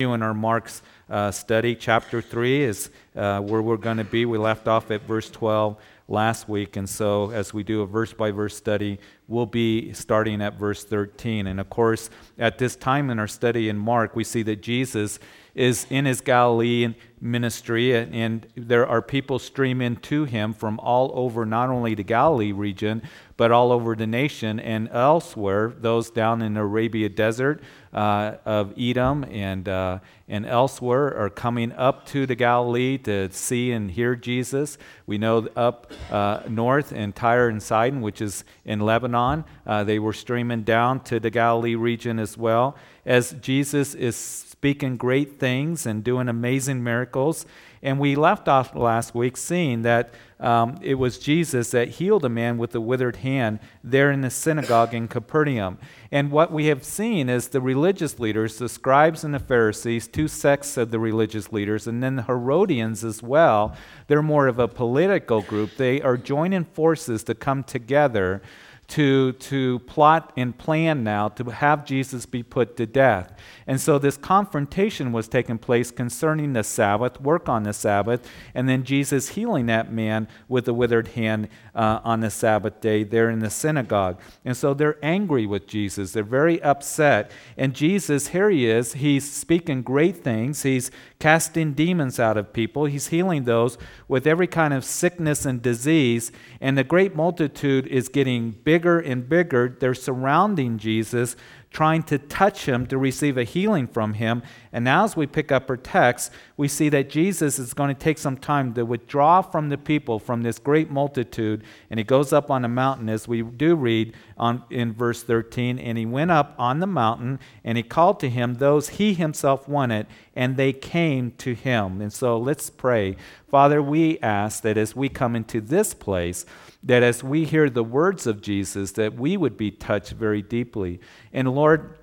in our Mark's uh, study. Chapter 3 is uh, where we're going to be. We left off at verse 12 last week, and so as we do a verse by verse study, we'll be starting at verse 13. And of course, at this time in our study in Mark, we see that Jesus is in his Galilean ministry, and there are people streaming to him from all over, not only the Galilee region, but all over the nation and elsewhere. Those down in the Arabia Desert uh, of Edom and, uh, and elsewhere are coming up to the Galilee to see and hear Jesus. We know up uh, north in Tyre and Sidon, which is in Lebanon, uh, they were streaming down to the Galilee region as well. As Jesus is speaking great things and doing amazing miracles. And we left off last week seeing that um, it was Jesus that healed a man with a withered hand there in the synagogue in Capernaum. And what we have seen is the religious leaders, the scribes and the Pharisees, two sects of the religious leaders, and then the Herodians as well. They're more of a political group. They are joining forces to come together to, to plot and plan now to have Jesus be put to death. And so this confrontation was taking place concerning the Sabbath, work on the Sabbath, and then Jesus healing that man with the withered hand uh, on the Sabbath day there in the synagogue. And so they're angry with Jesus. They're very upset. And Jesus, here he is, he's speaking great things. He's casting demons out of people. He's healing those with every kind of sickness and disease. And the great multitude is getting bigger and bigger. They're surrounding Jesus trying to touch him to receive a healing from him. And now, as we pick up our text, we see that Jesus is going to take some time to withdraw from the people, from this great multitude. And he goes up on a mountain, as we do read on, in verse 13. And he went up on the mountain, and he called to him those he himself wanted, and they came to him. And so let's pray. Father, we ask that as we come into this place, that as we hear the words of Jesus, that we would be touched very deeply. And Lord,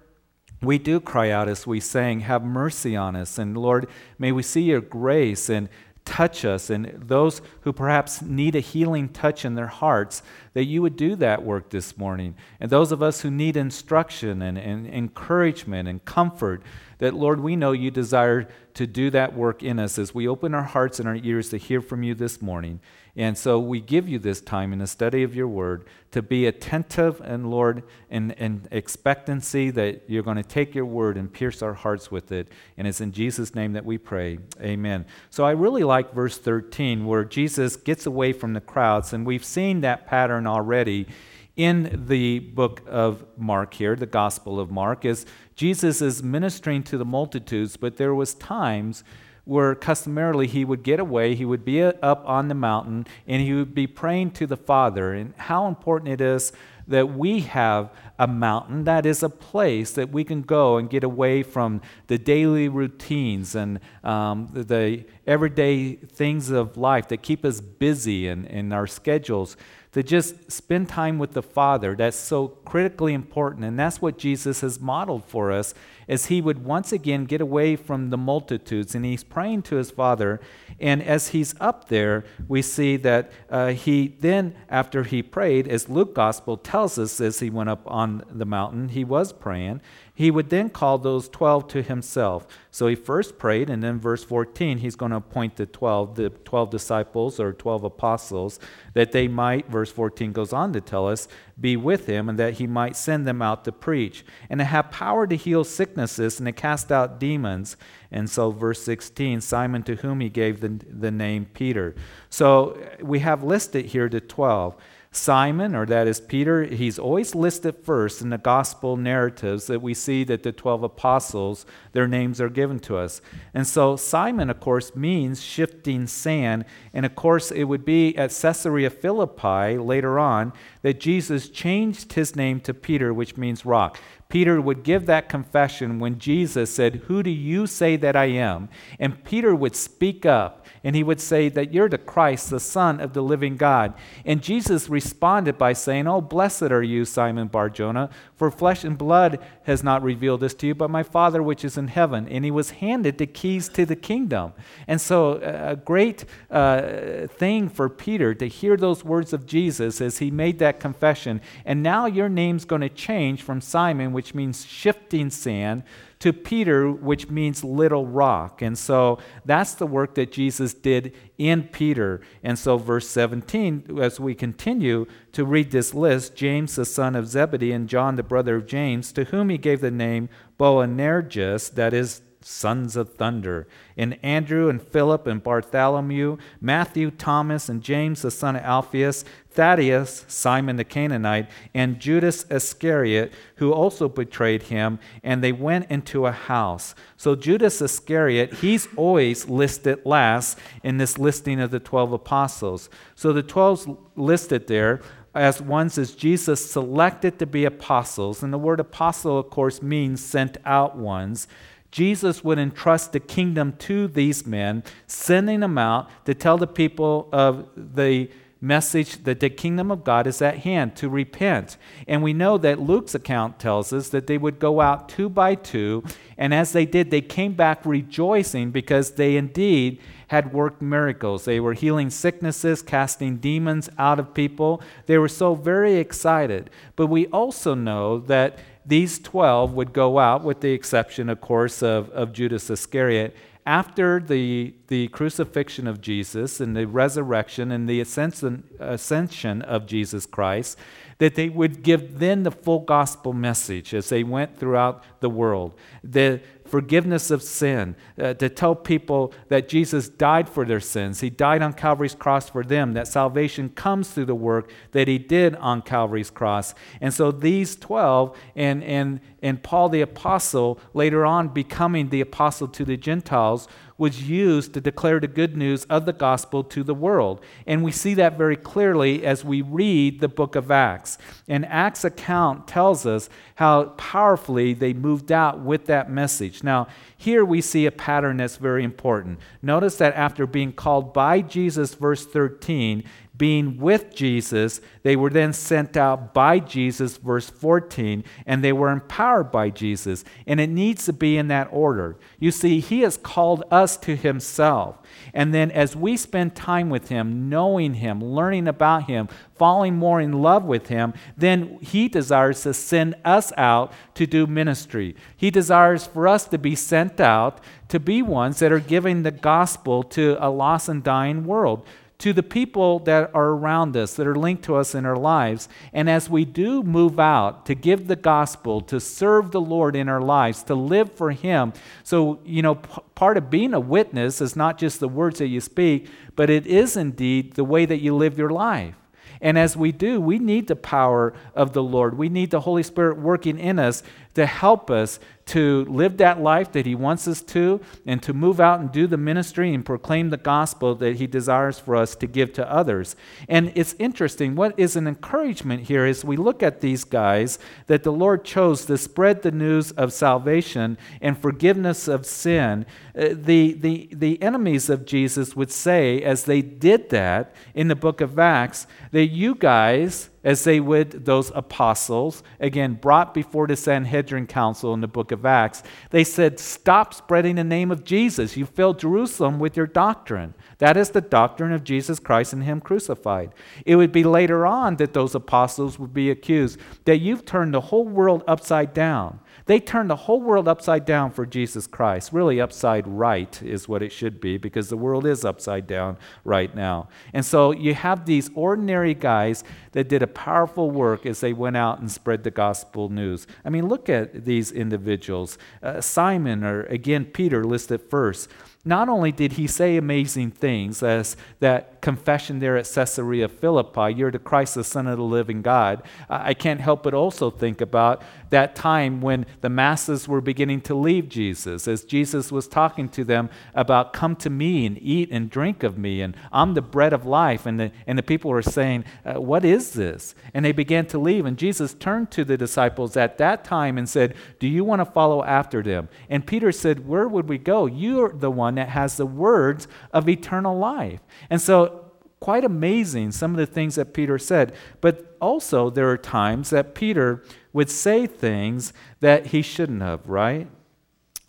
we do cry out as we sang, Have mercy on us. And Lord, may we see your grace and touch us. And those who perhaps need a healing touch in their hearts, that you would do that work this morning. And those of us who need instruction and, and encouragement and comfort, that, Lord, we know you desire to do that work in us as we open our hearts and our ears to hear from you this morning. And so we give you this time in the study of your word to be attentive and, Lord, in, in expectancy that you're going to take your word and pierce our hearts with it. And it's in Jesus' name that we pray. Amen. So I really like verse 13 where Jesus gets away from the crowds. And we've seen that pattern already in the book of Mark here, the Gospel of Mark, is Jesus is ministering to the multitudes, but there was times where customarily he would get away, he would be up on the mountain, and he would be praying to the Father. And how important it is that we have a mountain that is a place that we can go and get away from the daily routines and um, the, everyday things of life that keep us busy in, in our schedules to just spend time with the Father. That's so critically important. And that's what Jesus has modeled for us as he would once again get away from the multitudes and he's praying to his Father. And as he's up there, we see that uh, he then, after he prayed, as Luke Gospel tells us as he went up on the mountain, he was praying. He would then call those 12 to himself. So he first prayed, and then verse 14, he's going to appoint the 12, the 12 disciples or 12 apostles, that they might, verse 14 goes on to tell us, be with him, and that he might send them out to preach, and to have power to heal sicknesses and to cast out demons. And so, verse 16, Simon to whom he gave the, the name Peter. So we have listed here the 12. Simon, or that is Peter, he's always listed first in the gospel narratives that we see that the 12 apostles, their names are given to us. And so Simon, of course, means shifting sand. And of course, it would be at Caesarea Philippi later on that Jesus changed his name to Peter, which means rock. Peter would give that confession when Jesus said, Who do you say that I am? And Peter would speak up and he would say that you're the Christ, the Son of the living God. And Jesus responded by saying, Oh, blessed are you, Simon Barjona, for flesh and blood has not revealed this to you, but my Father which is in heaven. And he was handed the keys to the kingdom. And so, a great uh, thing for Peter to hear those words of Jesus as he made that confession. And now your name's going to change from Simon, which means shifting sand, to Peter, which means little rock. And so that's the work that Jesus did in Peter. And so, verse 17, as we continue to read this list, James, the son of Zebedee, and John, the brother of James, to whom he gave the name Boanerges, that is, sons of thunder, and Andrew and Philip and Bartholomew, Matthew, Thomas, and James the son of Alphaeus, Thaddeus, Simon the Canaanite, and Judas Iscariot, who also betrayed him, and they went into a house. So Judas Iscariot, he's always listed last in this listing of the 12 apostles. So the 12 listed there as ones as Jesus selected to be apostles, and the word apostle, of course, means sent out ones. Jesus would entrust the kingdom to these men, sending them out to tell the people of the message that the kingdom of God is at hand to repent. And we know that Luke's account tells us that they would go out two by two, and as they did, they came back rejoicing because they indeed had worked miracles. They were healing sicknesses, casting demons out of people. They were so very excited. But we also know that these 12 would go out, with the exception, of course, of, of Judas Iscariot, after the, the crucifixion of Jesus and the resurrection and the ascension, ascension of Jesus Christ, that they would give then the full gospel message as they went throughout the world. The forgiveness of sin, uh, to tell people that Jesus died for their sins. He died on Calvary's cross for them, that salvation comes through the work that he did on Calvary's cross. And so these 12 and, and, and Paul the apostle, later on becoming the apostle to the Gentiles, was used to declare the good news of the gospel to the world. And we see that very clearly as we read the book of Acts. And Acts' account tells us how powerfully they moved out with that message. Now, here we see a pattern that's very important. Notice that after being called by Jesus, verse 13, being with Jesus, they were then sent out by Jesus, verse 14, and they were empowered by Jesus. And it needs to be in that order. You see, He has called us to Himself. And then as we spend time with Him, knowing Him, learning about Him, falling more in love with Him, then He desires to send us out to do ministry. He desires for us to be sent out to be ones that are giving the gospel to a lost and dying world to the people that are around us, that are linked to us in our lives. And as we do move out to give the gospel, to serve the Lord in our lives, to live for Him. So, you know, p- part of being a witness is not just the words that you speak, but it is indeed the way that you live your life. And as we do, we need the power of the Lord. We need the Holy Spirit working in us to help us to live that life that He wants us to and to move out and do the ministry and proclaim the gospel that He desires for us to give to others. And it's interesting, what is an encouragement here is we look at these guys that the Lord chose to spread the news of salvation and forgiveness of sin. Uh, the, the, the enemies of Jesus would say, as they did that in the book of Acts, that you guys, as they would those apostles, again, brought before the Sanhedrin Council in the book of Acts, they said, Stop spreading the name of Jesus. You fill Jerusalem with your doctrine. That is the doctrine of Jesus Christ and Him crucified. It would be later on that those apostles would be accused that you've turned the whole world upside down. They turned the whole world upside down for Jesus Christ. Really, upside right is what it should be because the world is upside down right now. And so you have these ordinary guys that did a powerful work as they went out and spread the gospel news. I mean, look at these individuals. Uh, Simon, or again, Peter listed first not only did he say amazing things, as that confession there at Caesarea Philippi, you're the Christ, the Son of the living God, I can't help but also think about that time when the masses were beginning to leave Jesus, as Jesus was talking to them about, Come to me and eat and drink of me, and I'm the bread of life. And the, and the people were saying, uh, What is this? And they began to leave. And Jesus turned to the disciples at that time and said, Do you want to follow after them? And Peter said, Where would we go? You're the one that has the words of eternal life. And so, quite amazing some of the things that Peter said. But also, there are times that Peter would say things that he shouldn't have, right?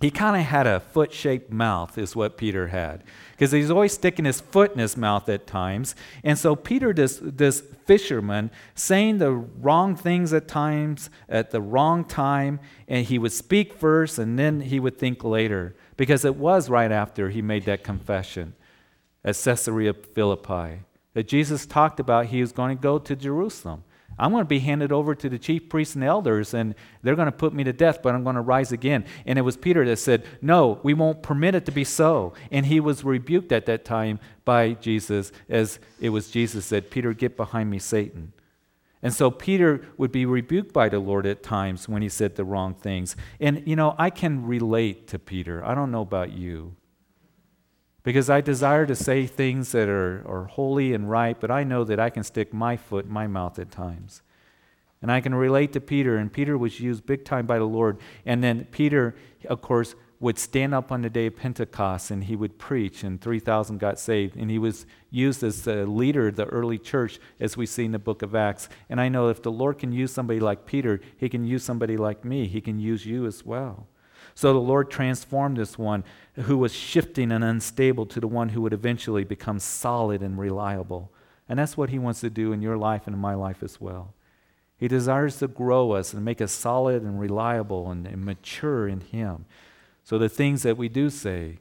he kind of had a foot shaped mouth, is what Peter had. Because he's always sticking his foot in his mouth at times. And so, Peter, this, this fisherman, saying the wrong things at times, at the wrong time, and he would speak first and then he would think later. Because it was right after he made that confession at Caesarea Philippi that Jesus talked about he was going to go to Jerusalem. I'm going to be handed over to the chief priests and elders, and they're going to put me to death, but I'm going to rise again. And it was Peter that said, No, we won't permit it to be so. And he was rebuked at that time by Jesus, as it was Jesus said, Peter, get behind me, Satan. And so Peter would be rebuked by the Lord at times when he said the wrong things. And, you know, I can relate to Peter. I don't know about you. Because I desire to say things that are, are holy and right, but I know that I can stick my foot in my mouth at times. And I can relate to Peter, and Peter was used big time by the Lord. And then Peter, of course, would stand up on the day of Pentecost and he would preach, and 3,000 got saved. And he was used as the leader of the early church, as we see in the book of Acts. And I know if the Lord can use somebody like Peter, he can use somebody like me. He can use you as well. So the Lord transformed this one who was shifting and unstable to the one who would eventually become solid and reliable. And that's what He wants to do in your life and in my life as well. He desires to grow us and make us solid and reliable and, and mature in Him. So the things that we do say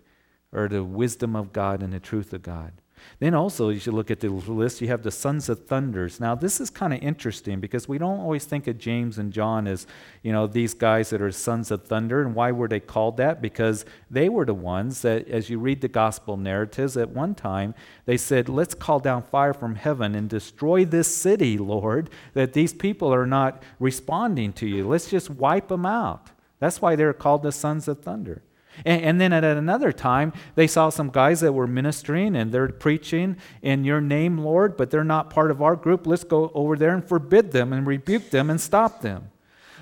are the wisdom of God and the truth of God. Then also, you should look at the list. You have the sons of thunders. Now, this is kind of interesting because we don't always think of James and John as, you know, these guys that are sons of thunder. And why were they called that? Because they were the ones that, as you read the gospel narratives, at one time they said, Let's call down fire from heaven and destroy this city, Lord, that these people are not responding to you. Let's just wipe them out. That's why they're called the sons of thunder. And, and, then at another time, they saw some guys that were ministering and they're preaching in your name, Lord, but they're not part of our group. Let's go over there and forbid them and rebuke them and stop them.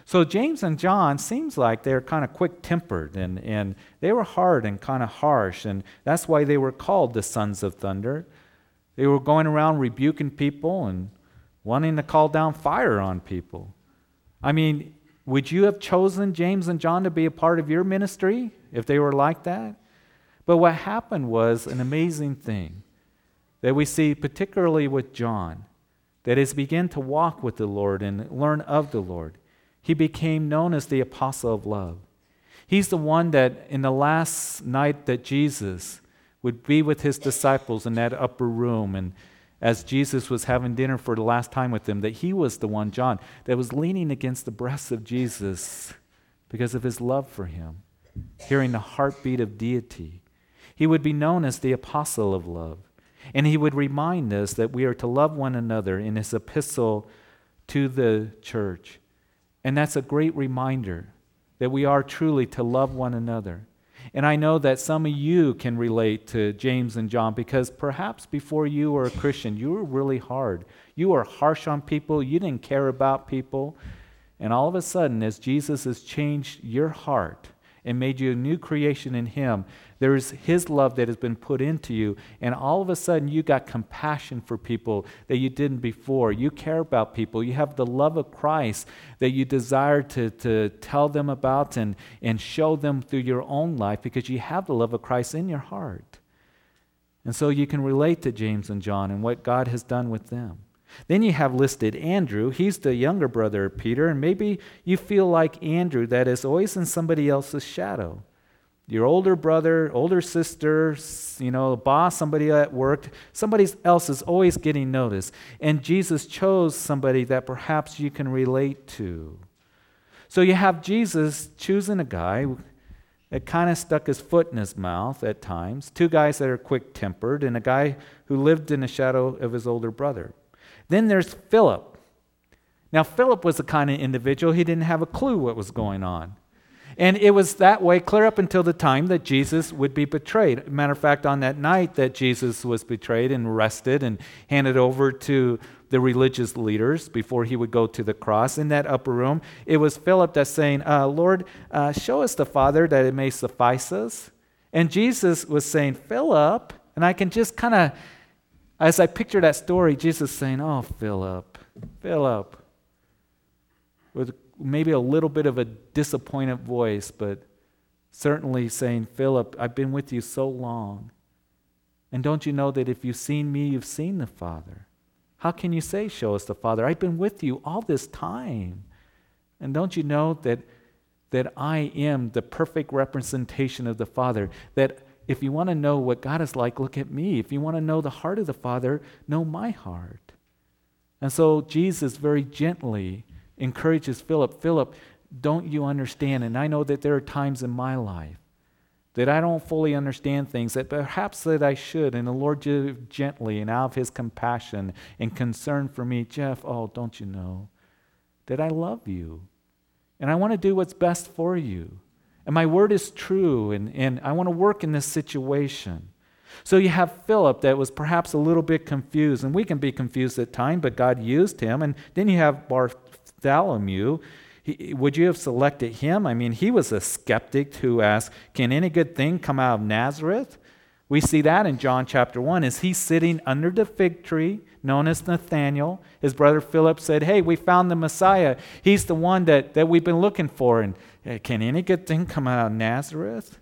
So James and John seems like they're kind of quick tempered and, and they were hard and kind of harsh, and that's why they were called the sons of thunder. They were going around rebuking people and wanting to call down fire on people. I mean, would you have chosen James and John to be a part of your ministry if they were like that? But what happened was an amazing thing that we see, particularly with John, that as he began to walk with the Lord and learn of the Lord, he became known as the apostle of love. He's the one that, in the last night that Jesus would be with his disciples in that upper room and as Jesus was having dinner for the last time with them, that he was the one, John, that was leaning against the breast of Jesus because of his love for him, hearing the heartbeat of deity. He would be known as the apostle of love. And he would remind us that we are to love one another in his epistle to the church. And that's a great reminder that we are truly to love one another. And I know that some of you can relate to James and John because perhaps before you were a Christian, you were really hard. You were harsh on people, you didn't care about people. And all of a sudden, as Jesus has changed your heart, and made you a new creation in Him. There's His love that has been put into you, and all of a sudden you got compassion for people that you didn't before. You care about people. You have the love of Christ that you desire to, to tell them about and, and show them through your own life because you have the love of Christ in your heart. And so you can relate to James and John and what God has done with them. Then you have listed Andrew. He's the younger brother of Peter, and maybe you feel like Andrew that is always in somebody else's shadow. Your older brother, older sister, you know, boss, somebody at work, somebody else is always getting noticed. And Jesus chose somebody that perhaps you can relate to. So you have Jesus choosing a guy that kind of stuck his foot in his mouth at times, two guys that are quick tempered, and a guy who lived in the shadow of his older brother. Then there's Philip. Now, Philip was the kind of individual, he didn't have a clue what was going on. And it was that way clear up until the time that Jesus would be betrayed. Matter of fact, on that night that Jesus was betrayed and arrested and handed over to the religious leaders before he would go to the cross in that upper room, it was Philip that's saying, uh, Lord, uh, show us the Father that it may suffice us. And Jesus was saying, Philip, and I can just kind of as I picture that story, Jesus saying, Oh, Philip, Philip, with maybe a little bit of a disappointed voice, but certainly saying, Philip, I've been with you so long. And don't you know that if you've seen me, you've seen the Father? How can you say, Show us the Father? I've been with you all this time. And don't you know that, that I am the perfect representation of the Father? That if you want to know what God is like, look at me. If you want to know the heart of the Father, know my heart. And so Jesus very gently encourages Philip Philip, don't you understand? And I know that there are times in my life that I don't fully understand things, that perhaps that I should. And the Lord gently and out of his compassion and concern for me, Jeff, oh, don't you know that I love you? And I want to do what's best for you. And my word is true, and, and I want to work in this situation. So you have Philip that was perhaps a little bit confused, and we can be confused at times, but God used him. And then you have Bartholomew. He, would you have selected him? I mean, he was a skeptic who asked, Can any good thing come out of Nazareth? We see that in John chapter 1. Is he sitting under the fig tree known as Nathanael? His brother Philip said, Hey, we found the Messiah. He's the one that, that we've been looking for. And can any good thing come out of Nazareth?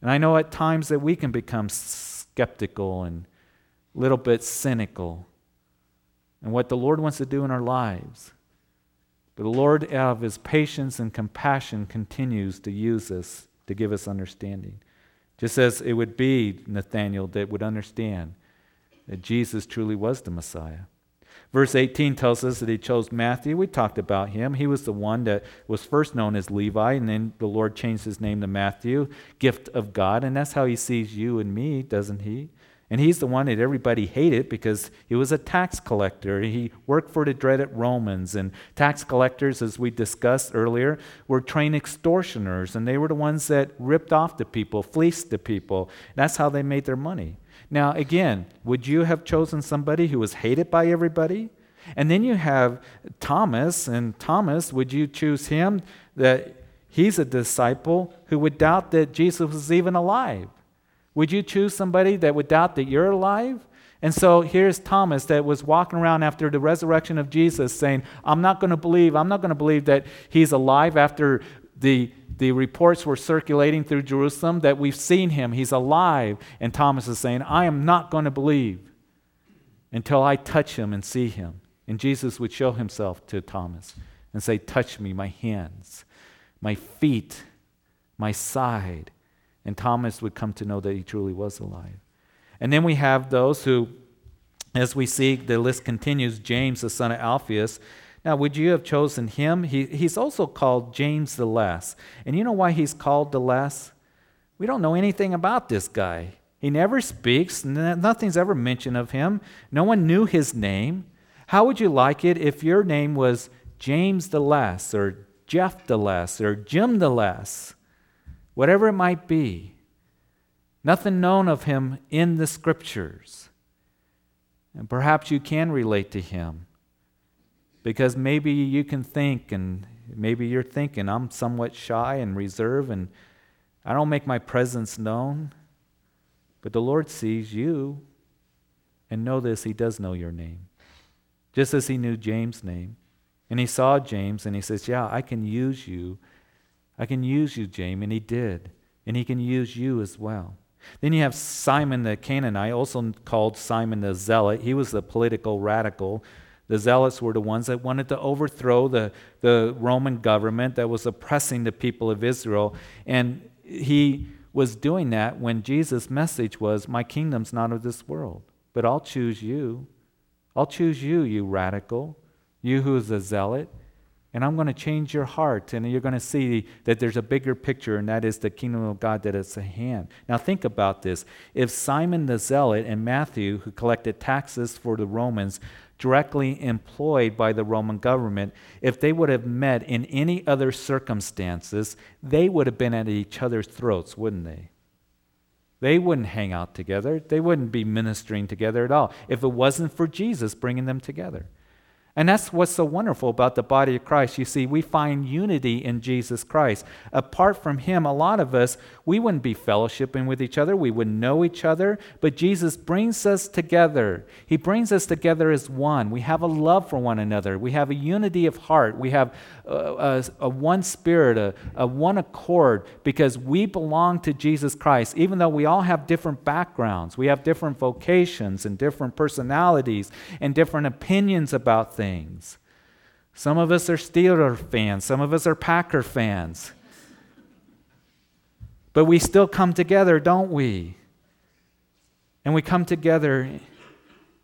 And I know at times that we can become skeptical and a little bit cynical and what the Lord wants to do in our lives. But the Lord, out of his patience and compassion, continues to use us to give us understanding. Just as it would be Nathanael that would understand that Jesus truly was the Messiah. Verse 18 tells us that he chose Matthew. We talked about him. He was the one that was first known as Levi, and then the Lord changed his name to Matthew, gift of God. And that's how he sees you and me, doesn't he? And he's the one that everybody hated because he was a tax collector. He worked for the dreaded Romans. And tax collectors, as we discussed earlier, were trained extortioners. And they were the ones that ripped off the people, fleeced the people. That's how they made their money. Now, again, would you have chosen somebody who was hated by everybody? And then you have Thomas, and Thomas, would you choose him that he's a disciple who would doubt that Jesus was even alive? Would you choose somebody that would doubt that you're alive? And so here's Thomas that was walking around after the resurrection of Jesus saying, I'm not going to believe, I'm not going to believe that he's alive after the the reports were circulating through Jerusalem that we've seen him, he's alive. And Thomas is saying, I am not going to believe until I touch him and see him. And Jesus would show himself to Thomas and say, Touch me, my hands, my feet, my side. And Thomas would come to know that he truly was alive. And then we have those who, as we see, the list continues James, the son of Alphaeus now, would you have chosen him? He, he's also called James the Less. And you know why he's called the Less? We don't know anything about this guy. He never speaks, nothing's ever mentioned of him. No one knew his name. How would you like it if your name was James the Less, or Jeff the Less, or Jim the Less? Whatever it might be. Nothing known of him in the scriptures. And perhaps you can relate to him. Because maybe you can think, and maybe you're thinking, I'm somewhat shy and reserved, and I don't make my presence known. But the Lord sees you. And know this, He does know your name. Just as He knew James' name. And He saw James, and He says, Yeah, I can use you. I can use you, James. And He did. And He can use you as well. Then you have Simon the Canaanite, also called Simon the Zealot. He was the political radical the zealots were the ones that wanted to overthrow the, the Roman government that was oppressing the people of Israel. And he was doing that when Jesus' message was, My kingdom's not of this world, but I'll choose you. I'll choose you, you radical, you who is a zealot and I'm going to change your heart, and you're going to see that there's a bigger picture, and that is the kingdom of God that is at hand. Now, think about this. If Simon the Zealot and Matthew, who collected taxes for the Romans, directly employed by the Roman government, if they would have met in any other circumstances, they would have been at each other's throats, wouldn't they? They wouldn't hang out together. They wouldn't be ministering together at all if it wasn't for Jesus bringing them together. And that's what's so wonderful about the body of Christ. You see, we find unity in Jesus Christ. Apart from Him, a lot of us, we wouldn't be fellowshipping with each other. We wouldn't know each other. But Jesus brings us together. He brings us together as one. We have a love for one another. We have a unity of heart. We have a, a one spirit, a, a one accord, because we belong to Jesus Christ, even though we all have different backgrounds, we have different vocations and different personalities and different opinions about things. Some of us are Steeler fans, some of us are Packer fans. But we still come together, don't we? And we come together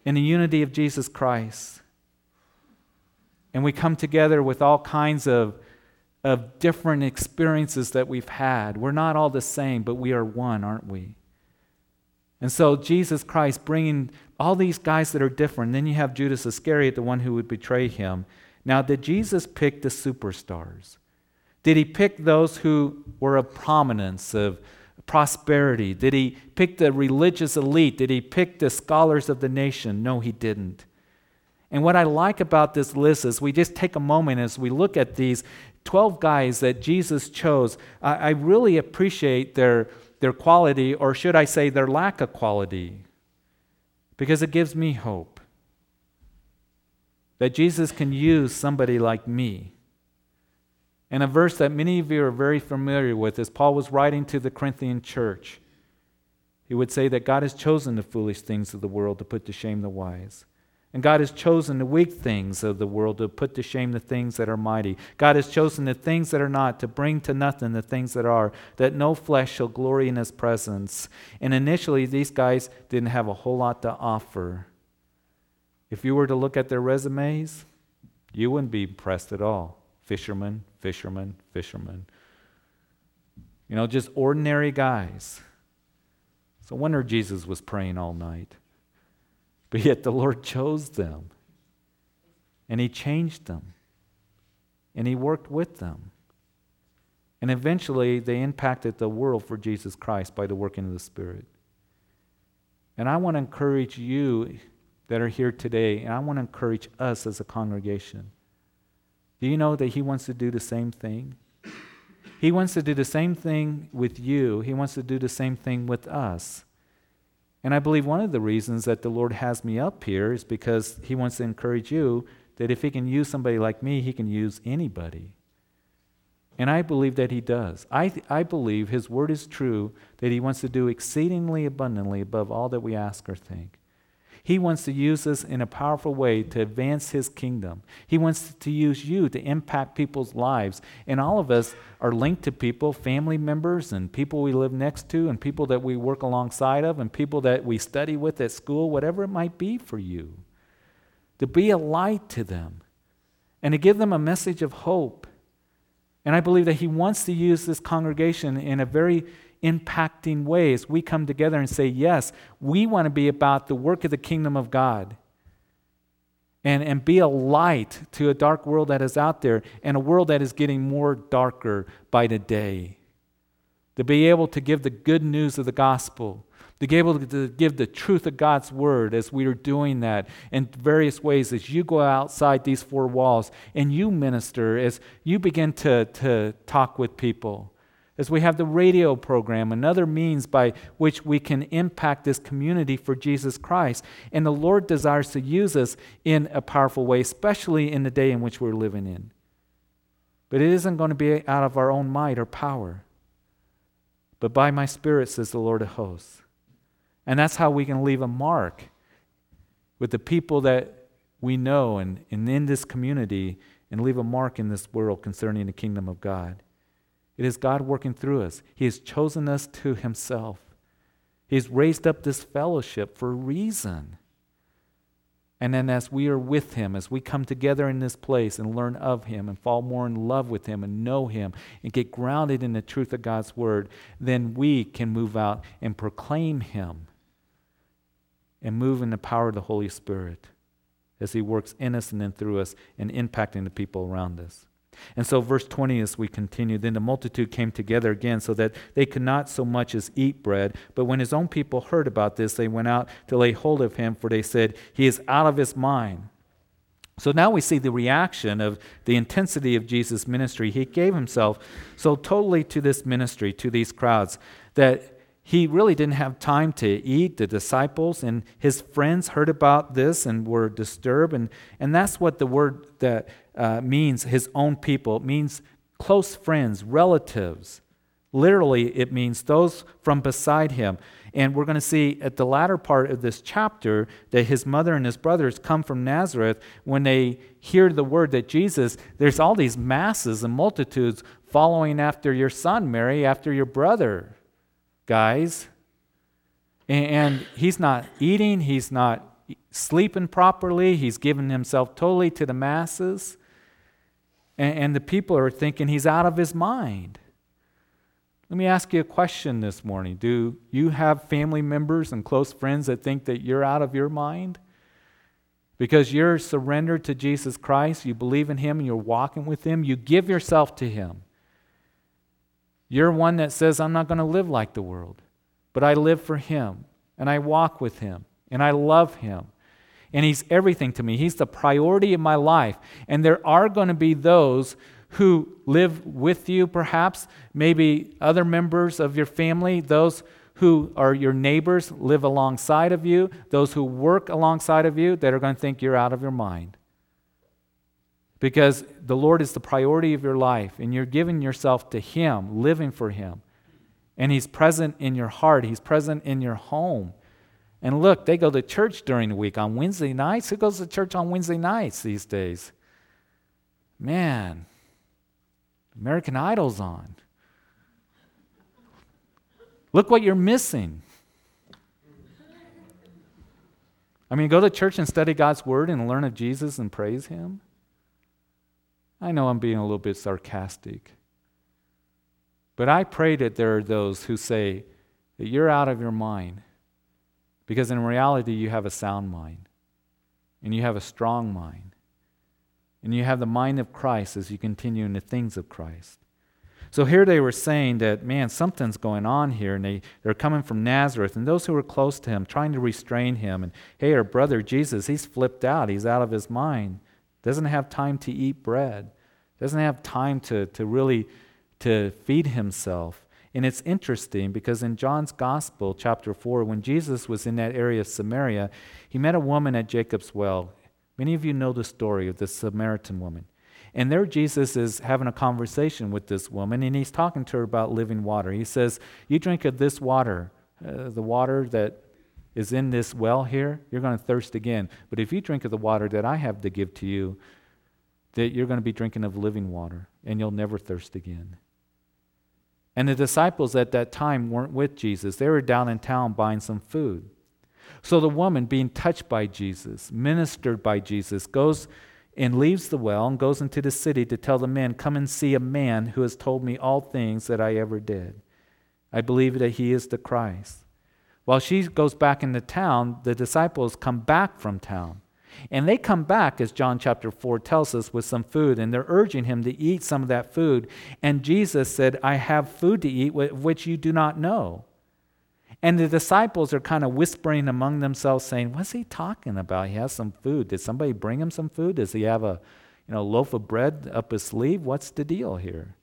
in the unity of Jesus Christ. And we come together with all kinds of, of different experiences that we've had. We're not all the same, but we are one, aren't we? And so Jesus Christ bringing all these guys that are different. Then you have Judas Iscariot, the one who would betray him. Now, did Jesus pick the superstars? Did he pick those who were of prominence, of prosperity? Did he pick the religious elite? Did he pick the scholars of the nation? No, he didn't. And what I like about this list is we just take a moment as we look at these 12 guys that Jesus chose. I, I really appreciate their, their quality, or should I say, their lack of quality, because it gives me hope that Jesus can use somebody like me. And a verse that many of you are very familiar with, as Paul was writing to the Corinthian church, he would say that God has chosen the foolish things of the world to put to shame the wise. And God has chosen the weak things of the world to put to shame the things that are mighty. God has chosen the things that are not to bring to nothing the things that are, that no flesh shall glory in his presence. And initially, these guys didn't have a whole lot to offer. If you were to look at their resumes, you wouldn't be impressed at all fishermen, fishermen, fishermen. You know, just ordinary guys. So wonder Jesus was praying all night. But yet the Lord chose them. And He changed them. And He worked with them. And eventually they impacted the world for Jesus Christ by the working of the Spirit. And I want to encourage you that are here today, and I want to encourage us as a congregation do you know that He wants to do the same thing? He wants to do the same thing with you, He wants to do the same thing with us. And I believe one of the reasons that the Lord has me up here is because He wants to encourage you that if He can use somebody like me, He can use anybody. And I believe that He does. I, I believe His word is true that He wants to do exceedingly abundantly above all that we ask or think. He wants to use us in a powerful way to advance His kingdom. He wants to use you to impact people's lives. And all of us are linked to people, family members, and people we live next to, and people that we work alongside of, and people that we study with at school, whatever it might be for you. To be a light to them and to give them a message of hope. And I believe that He wants to use this congregation in a very impacting ways, we come together and say, Yes, we want to be about the work of the kingdom of God. And, and be a light to a dark world that is out there and a world that is getting more darker by the day. To be able to give the good news of the gospel, to be able to give the truth of God's word as we are doing that in various ways as you go outside these four walls and you minister, as you begin to, to talk with people as we have the radio program, another means by which we can impact this community for Jesus Christ. And the Lord desires to use us in a powerful way, especially in the day in which we're living in. But it isn't going to be out of our own might or power, but by my Spirit, says the Lord of hosts. And that's how we can leave a mark with the people that we know and, and in this community and leave a mark in this world concerning the kingdom of God. It is God working through us. He has chosen us to Himself. He's raised up this fellowship for a reason. And then, as we are with Him, as we come together in this place and learn of Him and fall more in love with Him and know Him and get grounded in the truth of God's Word, then we can move out and proclaim Him and move in the power of the Holy Spirit as He works in us and then through us and impacting the people around us. And so, verse 20, as we continue, then the multitude came together again so that they could not so much as eat bread. But when his own people heard about this, they went out to lay hold of him, for they said, He is out of his mind. So now we see the reaction of the intensity of Jesus' ministry. He gave himself so totally to this ministry, to these crowds, that he really didn't have time to eat. The disciples and his friends heard about this and were disturbed. And, and that's what the word that uh, means his own people. It means close friends, relatives. Literally, it means those from beside him. And we're going to see at the latter part of this chapter that his mother and his brothers come from Nazareth. When they hear the word that Jesus, there's all these masses and multitudes following after your son, Mary, after your brother guys. And he's not eating, he's not sleeping properly, he's giving himself totally to the masses. And the people are thinking he's out of his mind. Let me ask you a question this morning. Do you have family members and close friends that think that you're out of your mind? Because you're surrendered to Jesus Christ, you believe in Him, and you're walking with Him, you give yourself to Him. You're one that says, I'm not going to live like the world, but I live for Him, and I walk with Him, and I love Him. And He's everything to me. He's the priority of my life. And there are going to be those who live with you, perhaps, maybe other members of your family, those who are your neighbors, live alongside of you, those who work alongside of you, that are going to think you're out of your mind because the Lord is the priority of your life and you're giving yourself to Him, living for Him. And He's present in your heart, He's present in your home. And look, they go to church during the week on Wednesday nights. Who goes to church on Wednesday nights these days? Man, American Idol's on. Look what you're missing. I mean, go to church and study God's Word and learn of Jesus and praise Him. I know I'm being a little bit sarcastic. But I pray that there are those who say that you're out of your mind because in reality you have a sound mind and you have a strong mind and you have the mind of Christ as you continue in the things of Christ. So here they were saying that, man, something's going on here, and they, they're coming from Nazareth, and those who were close to him, trying to restrain him. And hey, our brother Jesus, he's flipped out, he's out of his mind doesn't have time to eat bread, doesn't have time to, to really to feed himself. And it's interesting because in John's Gospel, chapter 4, when Jesus was in that area of Samaria, he met a woman at Jacob's well. Many of you know the story of this Samaritan woman. And there, Jesus is having a conversation with this woman, and he's talking to her about living water. He says, You drink of this water, uh, the water that is in this well here, you're going to thirst again. But if you drink of the water that I have to give to you, that you're going to be drinking of living water and you'll never thirst again. And the disciples at that time weren't with Jesus. They were down in town buying some food. So the woman, being touched by Jesus, ministered by Jesus, goes and leaves the well and goes into the city to tell the men, Come and see a man who has told me all things that I ever did. I believe that he is the Christ. While she goes back into town, the disciples come back from town. And they come back, as John chapter 4 tells us, with some food, and they're urging him to eat some of that food. And Jesus said, I have food to eat which you do not know. And the disciples are kind of whispering among themselves, saying, What's he talking about? He has some food. Did somebody bring him some food? Does he have a you know, loaf of bread up his sleeve? What's the deal here?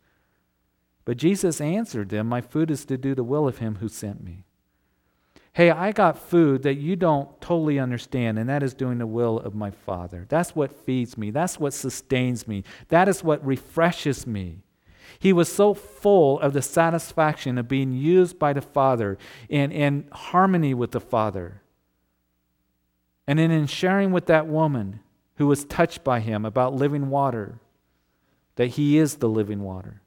But Jesus answered them, My food is to do the will of him who sent me. Hey, I got food that you don't totally understand, and that is doing the will of my Father. That's what feeds me. That's what sustains me. That is what refreshes me. He was so full of the satisfaction of being used by the Father and in harmony with the Father. And then in sharing with that woman who was touched by him about living water, that he is the living water.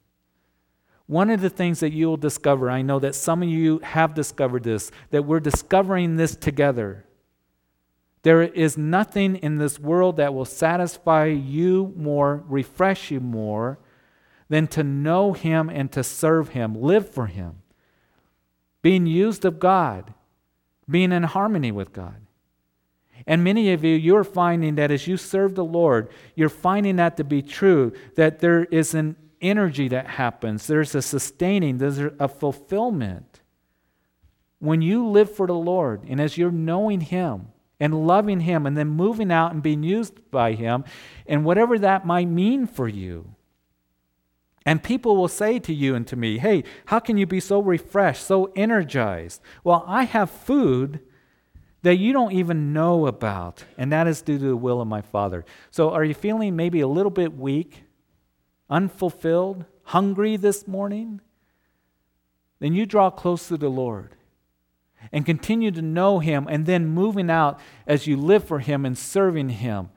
One of the things that you will discover, I know that some of you have discovered this, that we're discovering this together. There is nothing in this world that will satisfy you more, refresh you more, than to know Him and to serve Him, live for Him, being used of God, being in harmony with God. And many of you, you're finding that as you serve the Lord, you're finding that to be true, that there is an energy that happens, there's a sustaining, there's a fulfillment. When you live for the Lord, and as you're knowing Him and loving Him, and then moving out and being used by Him, and whatever that might mean for you, And people will say to you and to me, Hey, how can you be so refreshed, so energized? Well, I have food that you don't even know about, and that is due to the will of my Father. So, are you feeling maybe a little bit weak, unfulfilled, hungry this morning? Then you draw close to the Lord and continue to know Him, and then moving out as you live for Him and serving Him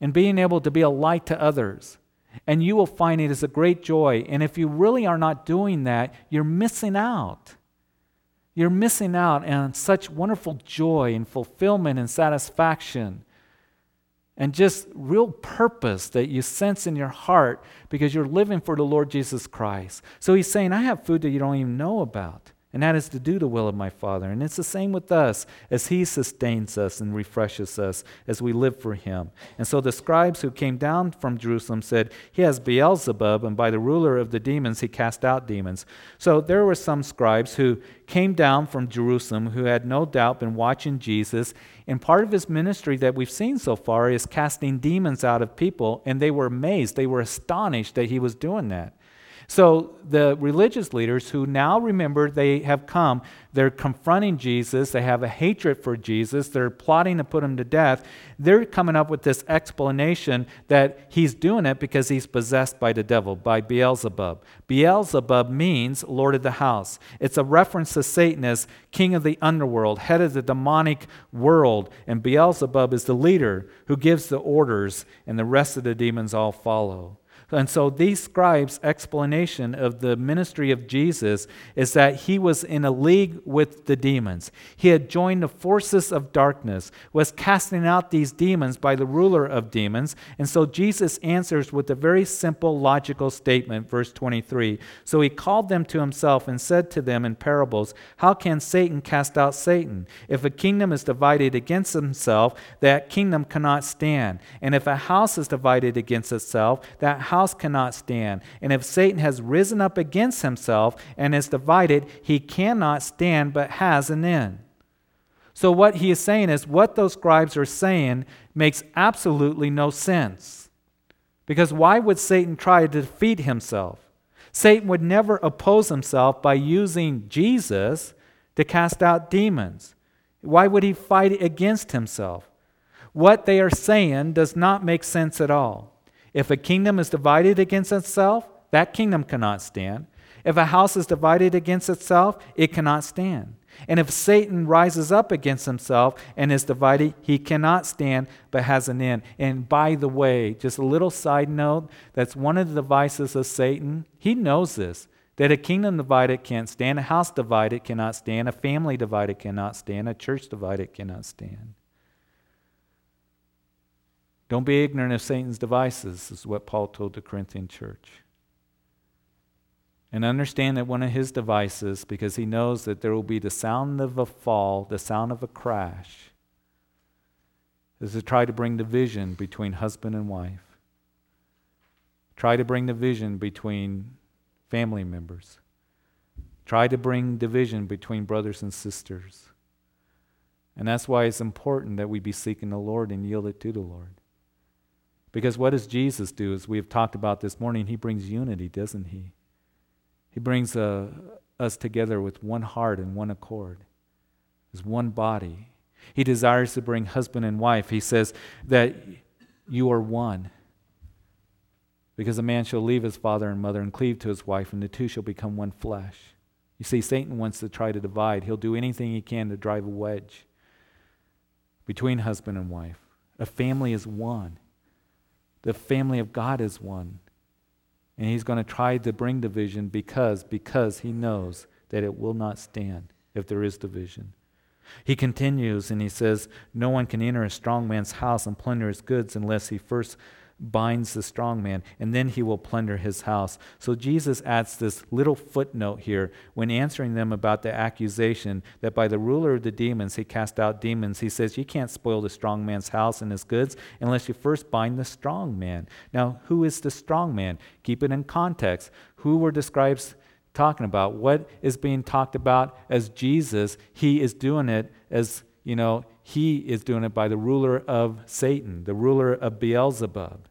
and being able to be a light to others. And you will find it is a great joy. And if you really are not doing that, you're missing out. You're missing out on such wonderful joy and fulfillment and satisfaction and just real purpose that you sense in your heart because you're living for the Lord Jesus Christ. So he's saying, I have food that you don't even know about and that is to do the will of my Father. And it's the same with us as He sustains us and refreshes us as we live for Him. And so the scribes who came down from Jerusalem said, He has Beelzebub, and by the ruler of the demons he cast out demons. So there were some scribes who came down from Jerusalem who had no doubt been watching Jesus. And part of his ministry that we've seen so far is casting demons out of people, and they were amazed, they were astonished that he was doing that. So the religious leaders who now remember they have come, they're confronting Jesus, they have a hatred for Jesus, they're plotting to put him to death. They're coming up with this explanation that he's doing it because he's possessed by the devil, by Beelzebub. Beelzebub means Lord of the house. It's a reference to Satan as king of the underworld, head of the demonic world, and Beelzebub is the leader who gives the orders, and the rest of the demons all follow. And so, these scribes' explanation of the ministry of Jesus is that he was in a league with the demons. He had joined the forces of darkness, was casting out these demons by the ruler of demons. And so, Jesus answers with a very simple, logical statement, verse 23. So, he called them to himself and said to them in parables, How can Satan cast out Satan? If a kingdom is divided against himself, that kingdom cannot stand. And if a house is divided against itself, that house house cannot stand. And if Satan has risen up against himself and is divided, he cannot stand but has an end. So, what he is saying is what those scribes are saying makes absolutely no sense. Because why would Satan try to defeat himself? Satan would never oppose himself by using Jesus to cast out demons. Why would he fight against himself? What they are saying does not make sense at all. If a kingdom is divided against itself, that kingdom cannot stand. If a house is divided against itself, it cannot stand. And if Satan rises up against himself and is divided, he cannot stand but has an end. And by the way, just a little side note that's one of the devices of Satan. He knows this that a kingdom divided can't stand, a house divided cannot stand, a family divided cannot stand, a church divided cannot stand. Don't be ignorant of Satan's devices, is what Paul told the Corinthian church. And understand that one of his devices, because he knows that there will be the sound of a fall, the sound of a crash, is to try to bring division between husband and wife. Try to bring division between family members. Try to bring division between brothers and sisters. And that's why it's important that we be seeking the Lord and yield it to the Lord. Because what does Jesus do? As we have talked about this morning, he brings unity, doesn't he? He brings uh, us together with one heart and one accord, as one body. He desires to bring husband and wife. He says that you are one. Because a man shall leave his father and mother and cleave to his wife, and the two shall become one flesh. You see, Satan wants to try to divide. He'll do anything he can to drive a wedge between husband and wife. A family is one. The family of God is one. And he's going to try to bring division because because he knows that it will not stand if there is division. He continues and he says, No one can enter a strong man's house and plunder his goods unless he first binds the strong man, and then he will plunder his house. So Jesus adds this little footnote here when answering them about the accusation that by the ruler of the demons he cast out demons. He says, You can't spoil the strong man's house and his goods unless you first bind the strong man. Now, who is the strong man? Keep it in context. Who were describes talking about? What is being talked about as Jesus? He is doing it as, you know, he is doing it by the ruler of Satan, the ruler of Beelzebub.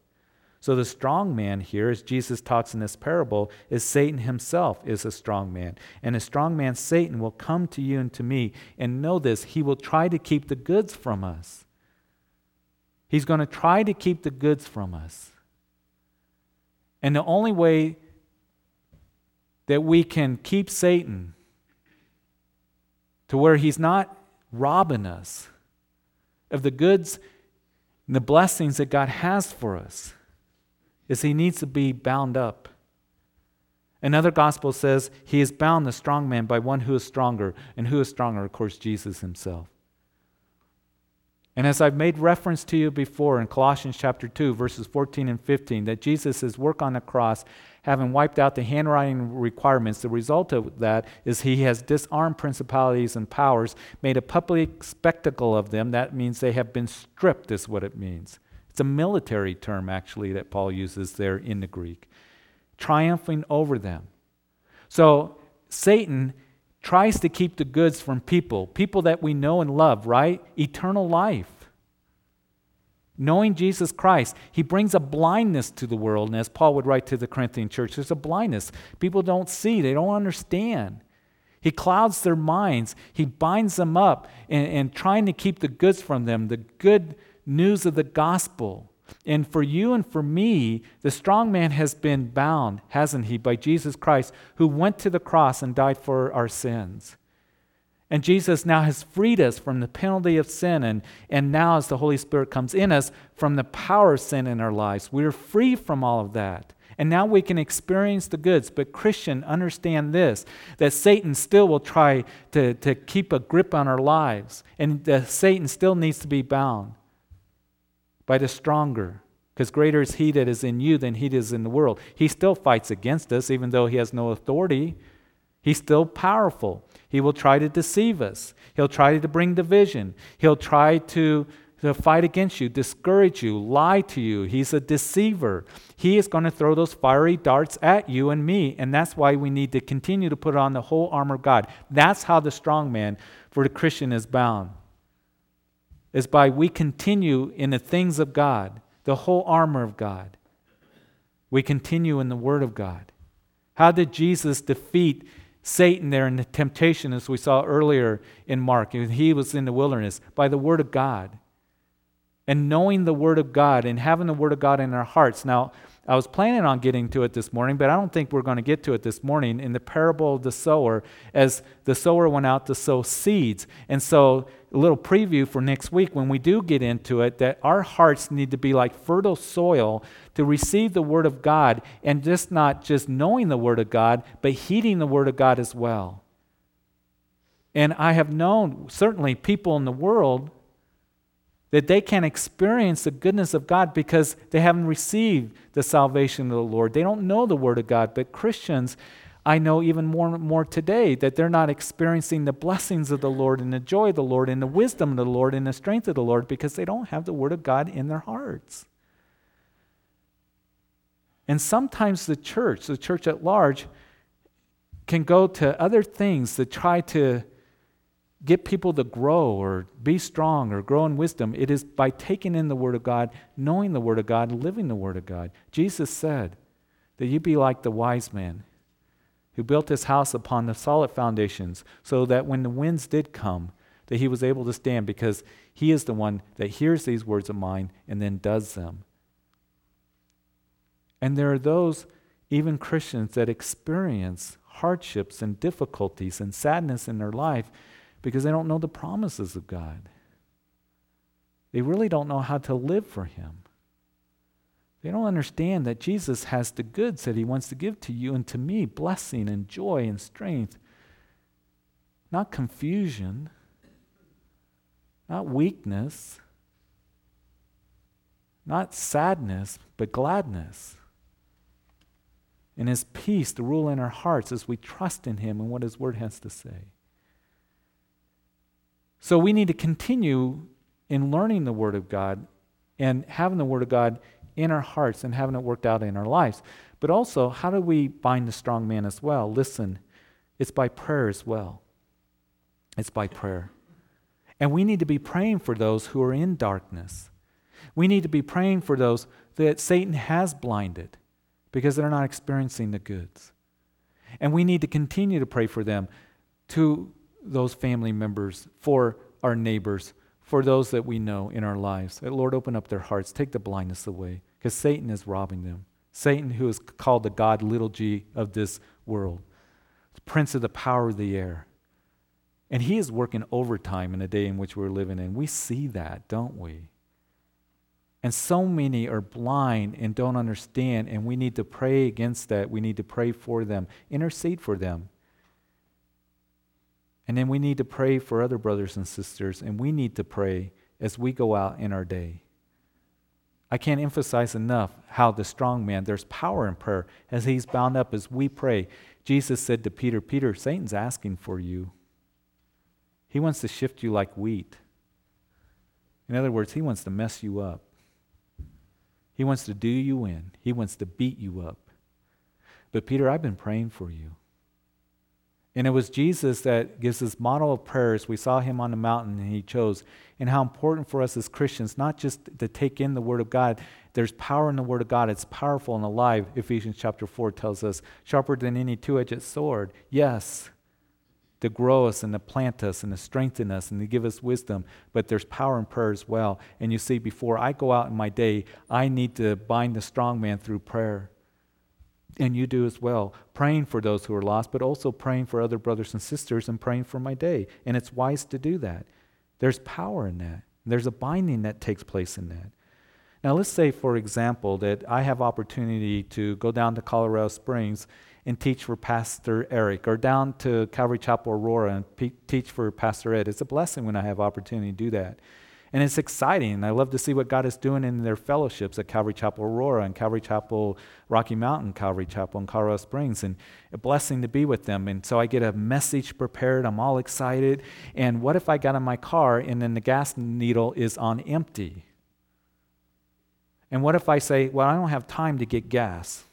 So the strong man here, as Jesus talks in this parable, is Satan himself is a strong man. And a strong man, Satan, will come to you and to me. And know this, he will try to keep the goods from us. He's going to try to keep the goods from us. And the only way that we can keep Satan to where he's not robbing us of the goods and the blessings that God has for us is he needs to be bound up. Another gospel says he is bound, the strong man, by one who is stronger. And who is stronger? Of course, Jesus himself. And as I've made reference to you before in Colossians chapter 2, verses 14 and 15, that Jesus' work on the cross, having wiped out the handwriting requirements, the result of that is he has disarmed principalities and powers, made a public spectacle of them. That means they have been stripped, is what it means. It's a military term, actually, that Paul uses there in the Greek. Triumphing over them. So Satan tries to keep the goods from people, people that we know and love, right? Eternal life. Knowing Jesus Christ, he brings a blindness to the world. And as Paul would write to the Corinthian church, there's a blindness. People don't see, they don't understand. He clouds their minds, he binds them up and, and trying to keep the goods from them, the good news of the gospel. And for you and for me, the strong man has been bound, hasn't he, by Jesus Christ, who went to the cross and died for our sins. And Jesus now has freed us from the penalty of sin. And, and now, as the Holy Spirit comes in us, from the power of sin in our lives, we're free from all of that. And now we can experience the goods. But, Christian, understand this that Satan still will try to, to keep a grip on our lives. And that Satan still needs to be bound by the stronger, because greater is he that is in you than he that is in the world. He still fights against us, even though he has no authority. He's still powerful. He will try to deceive us. He'll try to bring division. He'll try to, to fight against you, discourage you, lie to you. He's a deceiver. He is going to throw those fiery darts at you and me, and that's why we need to continue to put on the whole armor of God. That's how the strong man for the Christian is bound is by we continue in the things of God, the whole armor of God. We continue in the Word of God. How did Jesus defeat Satan there in the temptation, as we saw earlier in Mark? He was in the wilderness by the Word of God. And knowing the Word of God and having the Word of God in our hearts. Now, I was planning on getting to it this morning, but I don't think we're going to get to it this morning in the parable of the sower as the sower went out to sow seeds. And so, little preview for next week when we do get into it that our hearts need to be like fertile soil to receive the Word of God and just not just knowing the Word of God, but heeding the Word of God as well. And I have known certainly people in the world that they can experience the goodness of God because they haven't received the salvation of the Lord. They don't know the Word of God. But Christians, I know even more and more today that they're not experiencing the blessings of the Lord and the joy of the Lord and the wisdom of the Lord and the strength of the Lord because they don't have the Word of God in their hearts. And sometimes the church, the church at large, can go to other things to try to get people to grow or be strong or grow in wisdom, it is by taking in the Word of God, knowing the Word of God, living the Word of God. Jesus said that you be like the wise man who built his house upon the solid foundations, so that when the winds did come, that he was able to stand because he is the one that hears these words of mine and then does them. And there are those, even Christians, that experience hardships and difficulties and sadness in their life because they don't know the promises of God. They really don't know how to live for Him. They don't understand that Jesus has the goods that He wants to give to you and to me blessing and joy and strength, not confusion, not weakness, not sadness, but gladness. And His peace to rule in our hearts as we trust in Him and what His Word has to say. So we need to continue in learning the Word of God and having the Word of God in our hearts and having it worked out in our lives. But also, how do we bind the strong man as well? Listen, it's by prayer as well. It's by prayer. And we need to be praying for those who are in darkness. We need to be praying for those that Satan has blinded because they're not experiencing the goods. And we need to continue to pray for them, to those family members, for our neighbors, for those that we know in our lives. Lord, open up their hearts, take the blindness away, because Satan is robbing them. Satan, who is called the God, little g, of this world, the prince of the power of the air. And he is working overtime in the day in which we're living in. We see that, don't we? And so many are blind and don't understand, and we need to pray against that. We need to pray for them, intercede for them. And then we need to pray for other brothers and sisters, and we need to pray as we go out in our day. I can't emphasize enough how the strong man, there's power in prayer as he's bound up as we pray. Jesus said to Peter, Peter, Satan's asking for you. He wants to shift you like wheat. In other words, he wants to mess you up. He wants to do you in, he wants to beat you up. But, Peter, I've been praying for you. And it was Jesus that gives this model of prayers. We saw him on the mountain and he chose. And how important for us as Christians, not just to take in the Word of God, there's power in the Word of God. It's powerful and alive. Ephesians chapter 4 tells us, sharper than any two edged sword. Yes, to grow us and to plant us and to strengthen us and to give us wisdom. But there's power in prayer as well. And you see, before I go out in my day, I need to bind the strong man through prayer. And you do as well, praying for those who are lost, but also praying for other brothers and sisters and praying for my day. And it's wise to do that. There's power in that. There's a binding that takes place in that. Now, let's say, for example, that I have opportunity to go down to Colorado Springs and teach for Pastor Eric, or down to Calvary Chapel Aurora and pe- teach for Pastor Ed. It's a blessing when I have opportunity to do that. And it's exciting. I love to see what God is doing in their fellowships at Calvary Chapel Aurora and Calvary Chapel Rocky Mountain, Calvary Chapel in Colorado Springs, and a blessing to be with them. And so I get a message prepared. I'm all excited. And what if I got in my car and then the gas needle is on empty? And what if I say, well, I don't have time to get gas?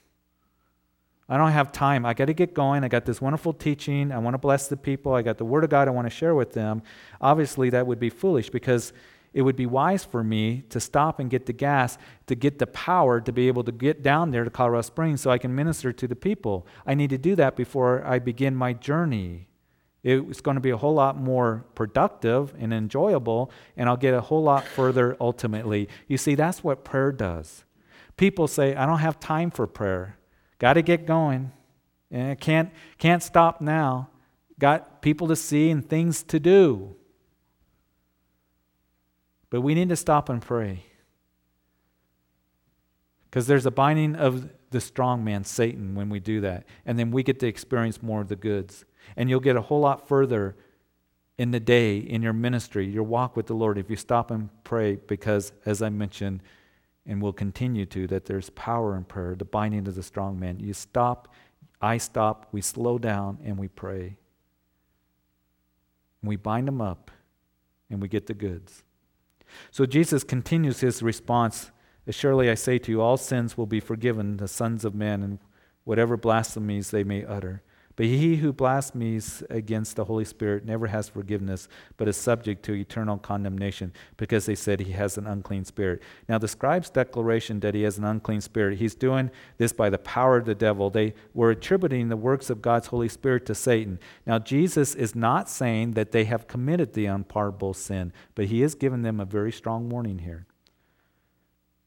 I don't have time. I got to get going. I got this wonderful teaching. I want to bless the people. I got the Word of God I want to share with them. Obviously, that would be foolish because it would be wise for me to stop and get the gas to get the power to be able to get down there to Colorado Springs so I can minister to the people. I need to do that before I begin my journey. It's going to be a whole lot more productive and enjoyable, and I'll get a whole lot further ultimately. You see, that's what prayer does. People say, I don't have time for prayer. Got to get going. And can't, can't stop now. Got people to see and things to do. But we need to stop and pray. Because there's a binding of the strong man, Satan, when we do that. And then we get to experience more of the goods. And you'll get a whole lot further in the day, in your ministry, your walk with the Lord, if you stop and pray, because, as I mentioned, and will continue to, that there's power in prayer, the binding of the strong man. You stop, I stop, we slow down, and we pray. And we bind them up, and we get the goods. So Jesus continues his response Surely I say to you, all sins will be forgiven the sons of men, and whatever blasphemies they may utter. But he who blasphemes against the Holy Spirit never has forgiveness, but is subject to eternal condemnation, because they said he has an unclean spirit. Now, the scribe's declaration that he has an unclean spirit, he's doing this by the power of the devil. They were attributing the works of God's Holy Spirit to Satan. Now, Jesus is not saying that they have committed the unpardonable sin, but he is giving them a very strong warning here.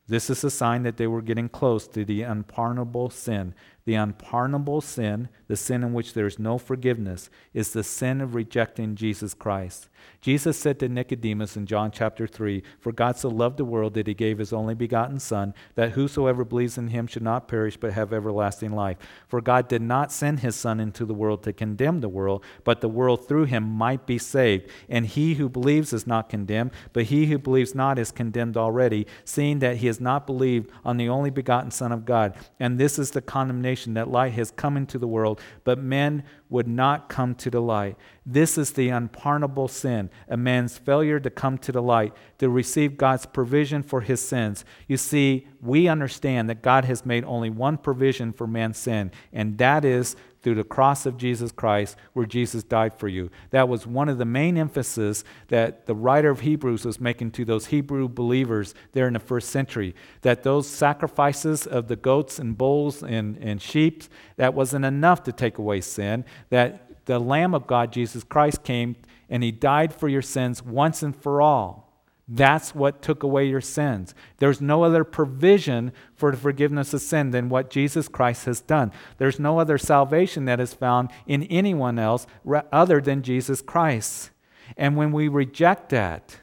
This is a sign that they were getting close to the unpardonable sin. The unpardonable sin, the sin in which there is no forgiveness, is the sin of rejecting Jesus Christ. Jesus said to Nicodemus in John chapter 3 For God so loved the world that he gave his only begotten Son, that whosoever believes in him should not perish but have everlasting life. For God did not send his Son into the world to condemn the world, but the world through him might be saved. And he who believes is not condemned, but he who believes not is condemned already, seeing that he has not believed on the only begotten Son of God. And this is the condemnation that light has come into the world, but men would not come to the light. This is the unpardonable sin, a man's failure to come to the light, to receive God's provision for his sins. You see, we understand that God has made only one provision for man's sin, and that is through the cross of Jesus Christ, where Jesus died for you. That was one of the main emphasis that the writer of Hebrews was making to those Hebrew believers there in the first century. That those sacrifices of the goats and bulls and, and sheep, that wasn't enough to take away sin. That the Lamb of God, Jesus Christ, came and he died for your sins once and for all. That's what took away your sins. There's no other provision for the forgiveness of sin than what Jesus Christ has done. There's no other salvation that is found in anyone else other than Jesus Christ. And when we reject that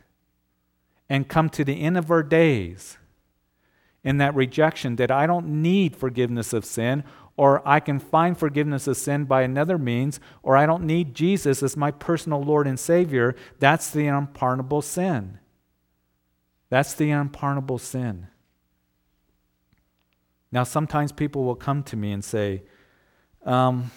and come to the end of our days in that rejection that I don't need forgiveness of sin, or I can find forgiveness of sin by another means, or I don't need Jesus as my personal Lord and Savior, that's the unpardonable sin. That's the unpardonable sin. Now, sometimes people will come to me and say, um,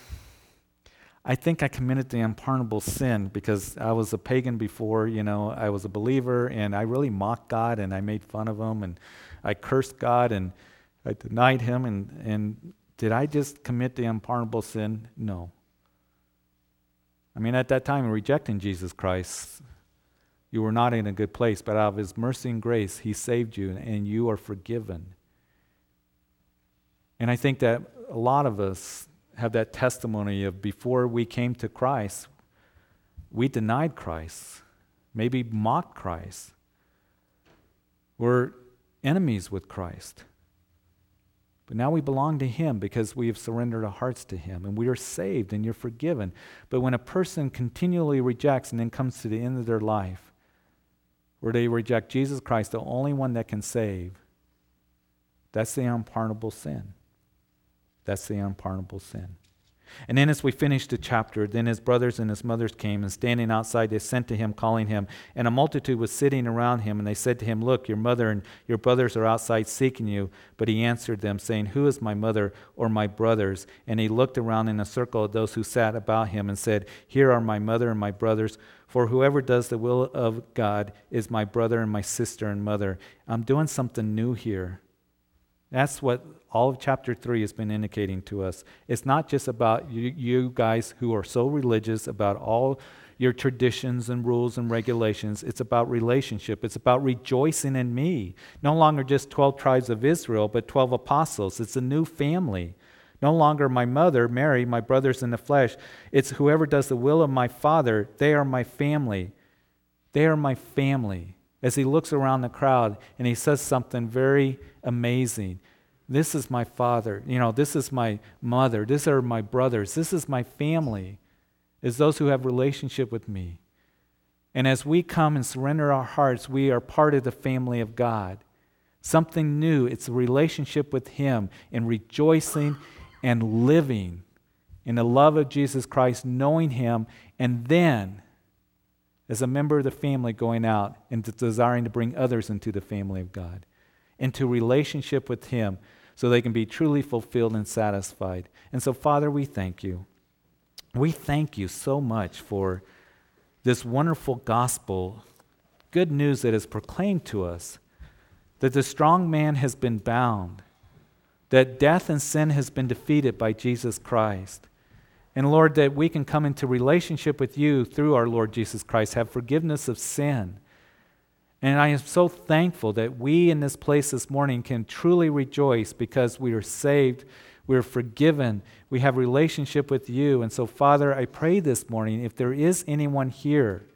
I think I committed the unpardonable sin because I was a pagan before, you know, I was a believer and I really mocked God and I made fun of him and I cursed God and I denied him. And, and did I just commit the unpardonable sin? No. I mean, at that time, rejecting Jesus Christ, you were not in a good place, but out of His mercy and grace, He saved you, and you are forgiven. And I think that a lot of us have that testimony of before we came to Christ, we denied Christ, maybe mocked Christ. We're enemies with Christ. But now we belong to Him because we have surrendered our hearts to Him and we are saved and you're forgiven. But when a person continually rejects and then comes to the end of their life, where they reject Jesus Christ, the only one that can save, that's the unpardonable sin. That's the unpardonable sin. And then, as we finished the chapter, then his brothers and his mothers came, and standing outside, they sent to him, calling him. And a multitude was sitting around him, and they said to him, Look, your mother and your brothers are outside seeking you. But he answered them, saying, Who is my mother or my brothers? And he looked around in a circle of those who sat about him, and said, Here are my mother and my brothers. For whoever does the will of God is my brother and my sister and mother. I'm doing something new here. That's what all of chapter 3 has been indicating to us. It's not just about you, you, guys who are so religious about all your traditions and rules and regulations. It's about relationship. It's about rejoicing in me. No longer just 12 tribes of Israel, but 12 apostles. It's a new family. No longer my mother, Mary, my brothers in the flesh. It's whoever does the will of my Father, they are my family. They are my family. As he looks around the crowd and he says something very amazing. This is my father. You know, this is my mother. These are my brothers. This is my family. Is those who have relationship with me. And as we come and surrender our hearts, we are part of the family of God. Something new. It's a relationship with Him and rejoicing and living in the love of Jesus Christ, knowing Him, and then, as a member of the family, going out and desiring to bring others into the family of God, into relationship with Him, so they can be truly fulfilled and satisfied. And so, Father, we thank you. We thank you so much for this wonderful gospel, good news that is proclaimed to us that the strong man has been bound that death and sin has been defeated by Jesus Christ. And Lord, that we can come into relationship with you through our Lord Jesus Christ, have forgiveness of sin. And I am so thankful that we in this place this morning can truly rejoice because we are saved, we are forgiven, we have relationship with you. And so, Father, I pray this morning if there is anyone here